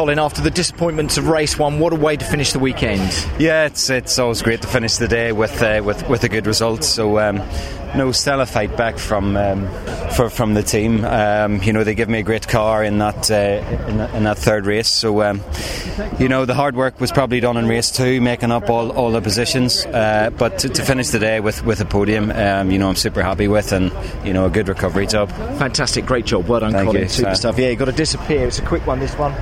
Colin, after the disappointments of race one, what a way to finish the weekend. Yeah, it's it's always great to finish the day with uh, with with a good result. So. Um, no stellar fight back from um, for, from the team. Um, you know they give me a great car in that uh, in, that, in, that third race. So um, you know the hard work was probably done in race two, making up all, all the positions. Uh, but to, to, finish the day with with a podium, um, you know I'm super happy with, and you know a good recovery job. Fantastic, great job, well done, Thank Colin. You, Super uh, stuff. Yeah, you got to disappear. It's a quick one. This one.